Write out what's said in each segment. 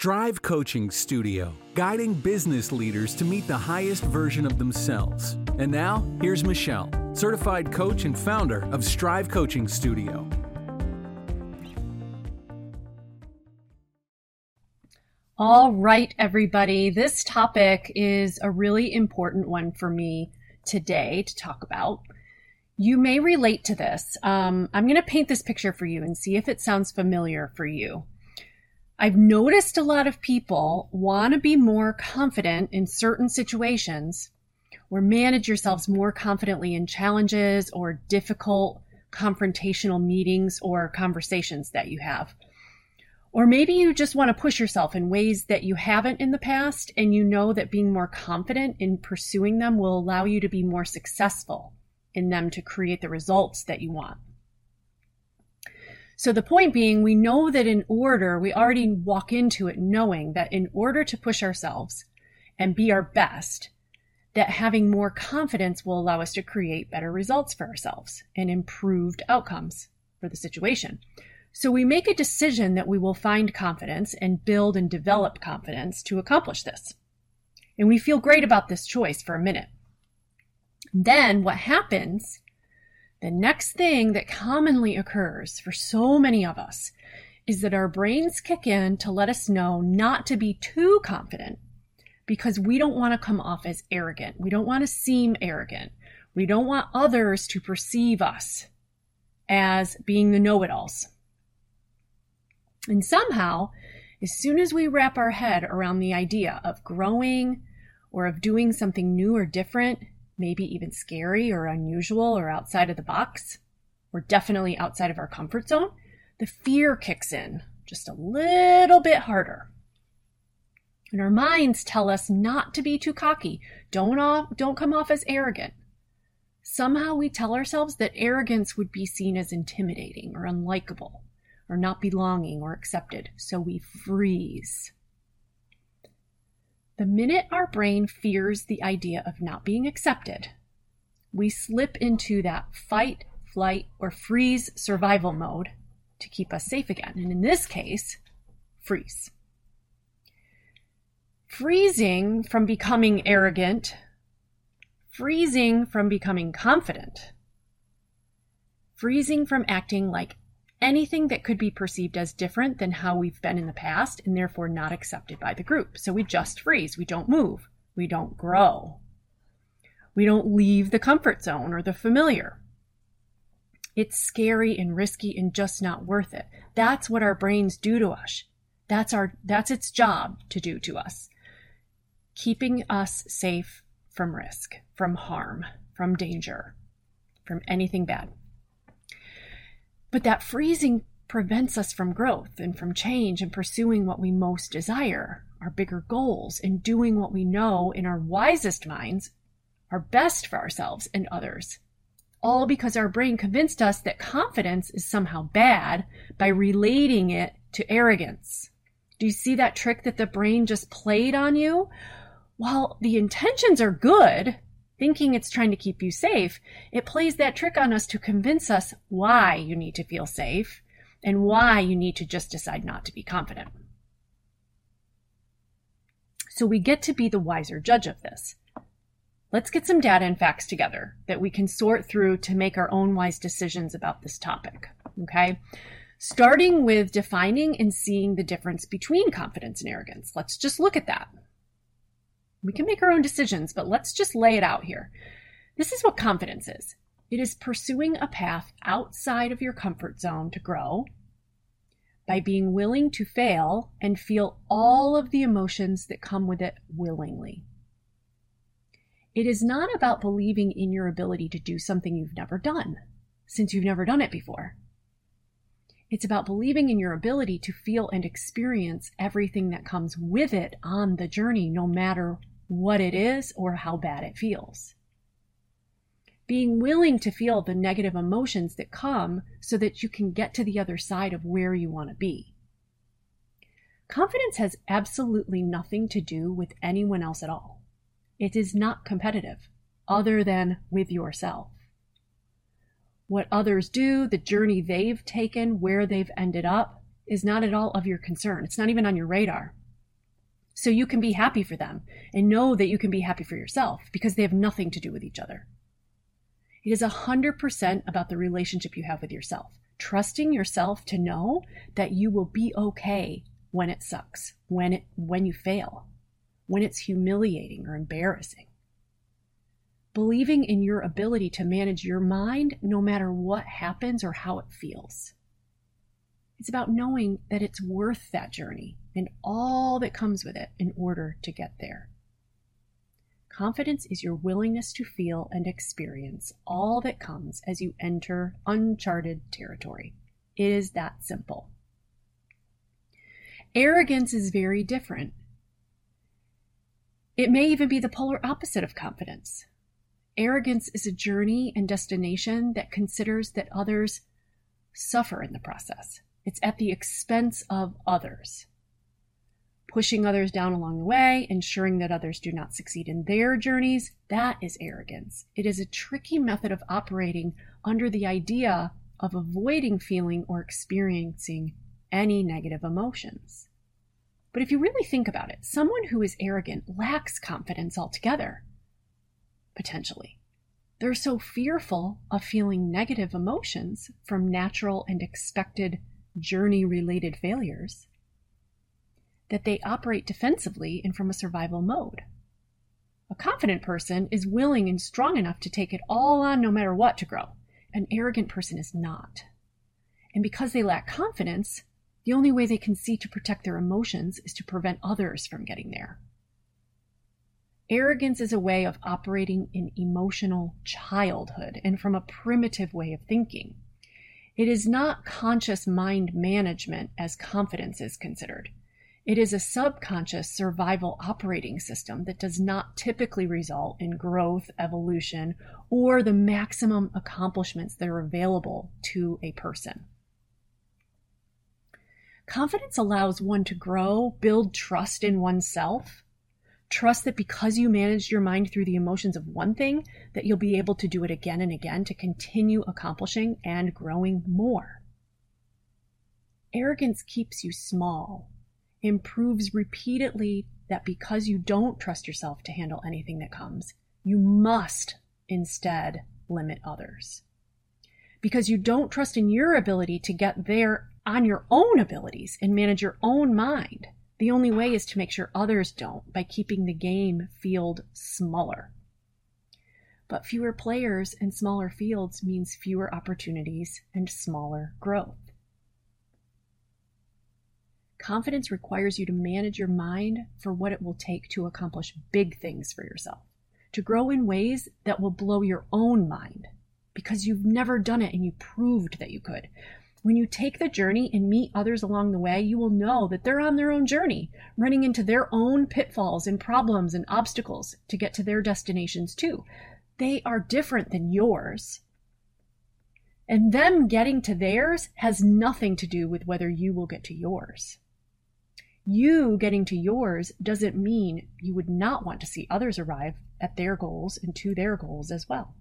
Strive Coaching Studio, guiding business leaders to meet the highest version of themselves. And now, here's Michelle, certified coach and founder of Strive Coaching Studio. All right, everybody. This topic is a really important one for me today to talk about. You may relate to this. Um, I'm going to paint this picture for you and see if it sounds familiar for you. I've noticed a lot of people want to be more confident in certain situations or manage yourselves more confidently in challenges or difficult confrontational meetings or conversations that you have. Or maybe you just want to push yourself in ways that you haven't in the past, and you know that being more confident in pursuing them will allow you to be more successful in them to create the results that you want. So the point being, we know that in order, we already walk into it knowing that in order to push ourselves and be our best, that having more confidence will allow us to create better results for ourselves and improved outcomes for the situation. So we make a decision that we will find confidence and build and develop confidence to accomplish this. And we feel great about this choice for a minute. Then what happens the next thing that commonly occurs for so many of us is that our brains kick in to let us know not to be too confident because we don't want to come off as arrogant. We don't want to seem arrogant. We don't want others to perceive us as being the know it alls. And somehow, as soon as we wrap our head around the idea of growing or of doing something new or different, maybe even scary or unusual or outside of the box, or definitely outside of our comfort zone, the fear kicks in just a little bit harder. And our minds tell us not to be too cocky. Don't off, don't come off as arrogant. Somehow we tell ourselves that arrogance would be seen as intimidating or unlikable or not belonging or accepted. So we freeze. The minute our brain fears the idea of not being accepted, we slip into that fight, flight, or freeze survival mode to keep us safe again. And in this case, freeze. Freezing from becoming arrogant, freezing from becoming confident, freezing from acting like anything that could be perceived as different than how we've been in the past and therefore not accepted by the group. So we just freeze. We don't move. We don't grow. We don't leave the comfort zone or the familiar. It's scary and risky and just not worth it. That's what our brains do to us. That's our that's its job to do to us. Keeping us safe from risk, from harm, from danger, from anything bad. But that freezing prevents us from growth and from change and pursuing what we most desire, our bigger goals, and doing what we know in our wisest minds are best for ourselves and others. All because our brain convinced us that confidence is somehow bad by relating it to arrogance. Do you see that trick that the brain just played on you? While the intentions are good, thinking it's trying to keep you safe, it plays that trick on us to convince us why you need to feel safe and why you need to just decide not to be confident. So we get to be the wiser judge of this. Let's get some data and facts together that we can sort through to make our own wise decisions about this topic. Okay. Starting with defining and seeing the difference between confidence and arrogance. Let's just look at that. We can make our own decisions, but let's just lay it out here. This is what confidence is it is pursuing a path outside of your comfort zone to grow by being willing to fail and feel all of the emotions that come with it willingly. It is not about believing in your ability to do something you've never done, since you've never done it before. It's about believing in your ability to feel and experience everything that comes with it on the journey, no matter what it is or how bad it feels. Being willing to feel the negative emotions that come so that you can get to the other side of where you want to be. Confidence has absolutely nothing to do with anyone else at all. It is not competitive, other than with yourself. What others do, the journey they've taken, where they've ended up, is not at all of your concern. It's not even on your radar. So you can be happy for them and know that you can be happy for yourself because they have nothing to do with each other. It is 100% about the relationship you have with yourself, trusting yourself to know that you will be okay when it sucks, when it when you fail, when it's humiliating or embarrassing. Believing in your ability to manage your mind no matter what happens or how it feels. It's about knowing that it's worth that journey and all that comes with it in order to get there. Confidence is your willingness to feel and experience all that comes as you enter uncharted territory. It is that simple. Arrogance is very different. It may even be the polar opposite of confidence. Arrogance is a journey and destination that considers that others suffer in the process. It's at the expense of others. Pushing others down along the way, ensuring that others do not succeed in their journeys, that is arrogance. It is a tricky method of operating under the idea of avoiding feeling or experiencing any negative emotions. But if you really think about it, someone who is arrogant lacks confidence altogether, potentially. They're so fearful of feeling negative emotions from natural and expected journey related failures that they operate defensively and from a survival mode. A confident person is willing and strong enough to take it all on no matter what to grow. An arrogant person is not. And because they lack confidence, the only way they can see to protect their emotions is to prevent others from getting there. Arrogance is a way of operating in emotional childhood and from a primitive way of thinking. It is not conscious mind management as confidence is considered. It is a subconscious survival operating system that does not typically result in growth, evolution, or the maximum accomplishments that are available to a person. Confidence allows one to grow, build trust in oneself. Trust that because you managed your mind through the emotions of one thing, that you'll be able to do it again and again to continue accomplishing and growing more. Arrogance keeps you small, improves repeatedly that because you don't trust yourself to handle anything that comes, you must instead limit others. Because you don't trust in your ability to get there on your own abilities and manage your own mind. The only way is to make sure others don't by keeping the game field smaller. But fewer players and smaller fields means fewer opportunities and smaller growth. Confidence requires you to manage your mind for what it will take to accomplish big things for yourself, to grow in ways that will blow your own mind because you've never done it and you proved that you could. When you take the journey and meet others along the way, you will know that they're on their own journey, running into their own pitfalls and problems and obstacles to get to their destinations too. They are different than yours. And them getting to theirs has nothing to do with whether you will get to yours. You getting to yours doesn't mean you would not want to see others arrive at their goals and to their goals as well.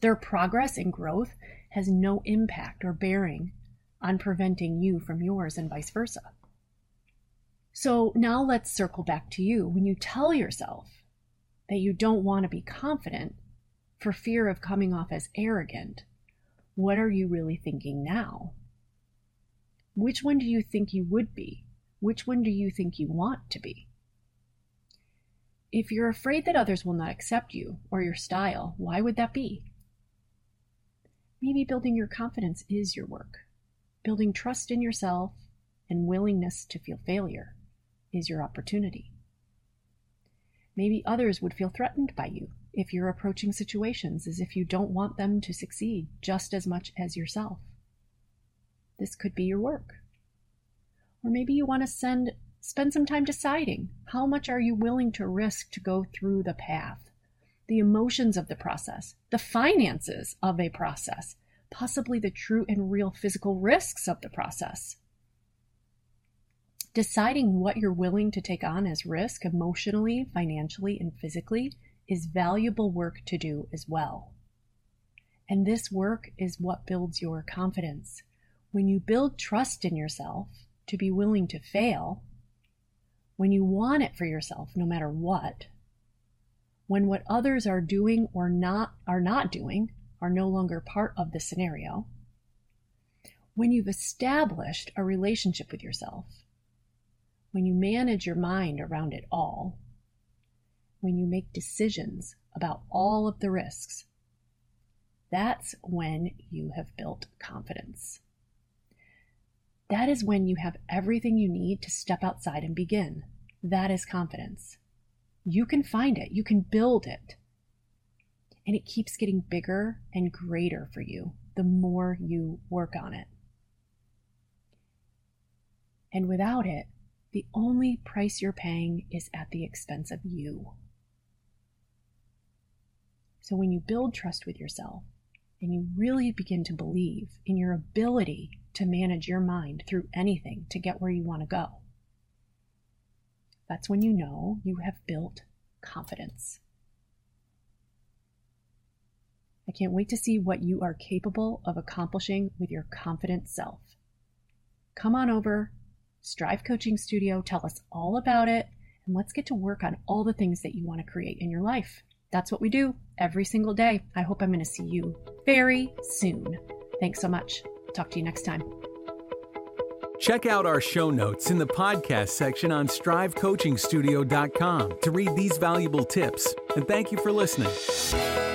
Their progress and growth has no impact or bearing on preventing you from yours and vice versa. So now let's circle back to you. When you tell yourself that you don't want to be confident for fear of coming off as arrogant, what are you really thinking now? Which one do you think you would be? Which one do you think you want to be? If you're afraid that others will not accept you or your style, why would that be? Maybe building your confidence is your work. Building trust in yourself and willingness to feel failure is your opportunity. Maybe others would feel threatened by you if you're approaching situations as if you don't want them to succeed just as much as yourself. This could be your work. Or maybe you want to send spend some time deciding how much are you willing to risk to go through the path the emotions of the process, the finances of a process, possibly the true and real physical risks of the process. Deciding what you're willing to take on as risk emotionally, financially, and physically is valuable work to do as well. And this work is what builds your confidence. When you build trust in yourself to be willing to fail, when you want it for yourself, no matter what, when what others are doing or not are not doing are no longer part of the scenario, when you've established a relationship with yourself, when you manage your mind around it all, when you make decisions about all of the risks, that's when you have built confidence. That is when you have everything you need to step outside and begin. That is confidence. You can find it, you can build it. And it keeps getting bigger and greater for you the more you work on it. And without it, the only price you're paying is at the expense of you. So when you build trust with yourself and you really begin to believe in your ability to manage your mind through anything to get where you want to go, that's when you know you have built confidence. I can't wait to see what you are capable of accomplishing with your confident self. Come on over, Strive Coaching Studio, tell us all about it, and let's get to work on all the things that you want to create in your life. That's what we do every single day. I hope I'm going to see you very soon. Thanks so much. Talk to you next time. Check out our show notes in the podcast section on strivecoachingstudio.com to read these valuable tips. And thank you for listening.